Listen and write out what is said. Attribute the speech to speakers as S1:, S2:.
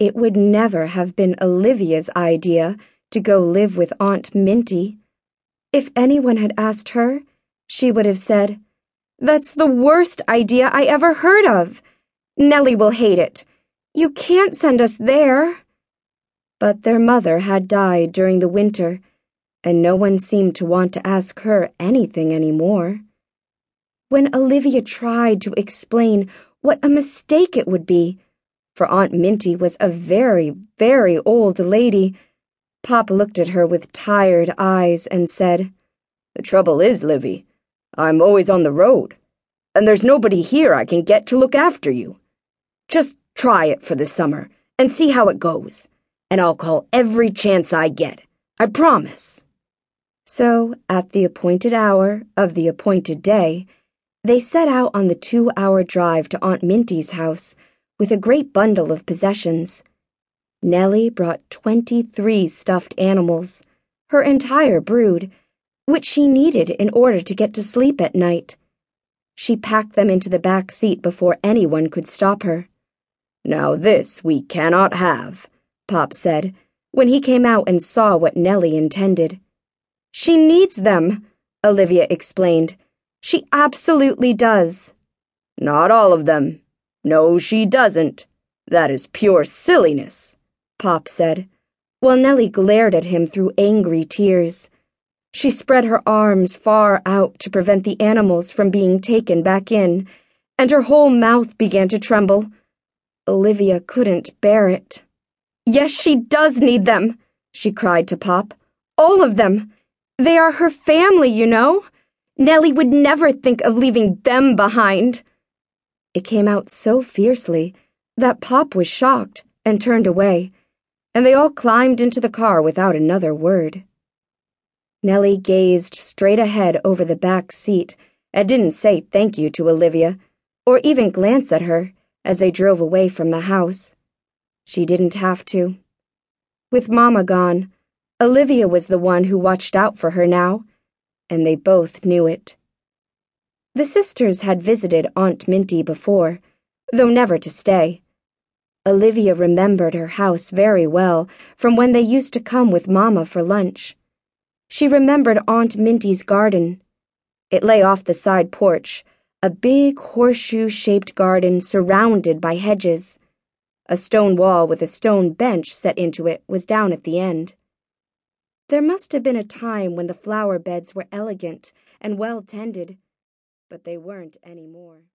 S1: It would never have been Olivia's idea to go live with Aunt Minty. If anyone had asked her, she would have said, That's the worst idea I ever heard of. Nellie will hate it. You can't send us there. But their mother had died during the winter, and no one seemed to want to ask her anything any more. When Olivia tried to explain what a mistake it would be, for Aunt Minty was a very, very old lady, Pop looked at her with tired eyes and said,
S2: The trouble is, Livy, I'm always on the road, and there's nobody here I can get to look after you. Just try it for the summer and see how it goes, and I'll call every chance I get. I promise.
S1: So, at the appointed hour of the appointed day, they set out on the two hour drive to Aunt Minty's house with a great bundle of possessions. Nellie brought twenty three stuffed animals, her entire brood, which she needed in order to get to sleep at night. She packed them into the back seat before anyone could stop her.
S2: Now this we cannot have, Pop said,
S1: when he came out and saw what Nellie intended. She needs them, Olivia explained. She absolutely does.
S2: Not all of them. No, she doesn't. That is pure silliness, Pop said,
S1: while Nellie glared at him through angry tears. She spread her arms far out to prevent the animals from being taken back in, and her whole mouth began to tremble. Olivia couldn't bear it. Yes, she does need them, she cried to Pop. All of them. They are her family, you know. Nellie would never think of leaving them behind. It came out so fiercely that Pop was shocked and turned away, and they all climbed into the car without another word. Nellie gazed straight ahead over the back seat and didn't say thank you to Olivia, or even glance at her as they drove away from the house. She didn't have to. With Mama gone, Olivia was the one who watched out for her now, and they both knew it. The sisters had visited Aunt Minty before, though never to stay. Olivia remembered her house very well from when they used to come with Mama for lunch. She remembered Aunt Minty's garden. It lay off the side porch, a big horseshoe shaped garden surrounded by hedges. A stone wall with a stone bench set into it was down at the end. There must have been a time when the flower beds were elegant and well tended, but they weren't any more.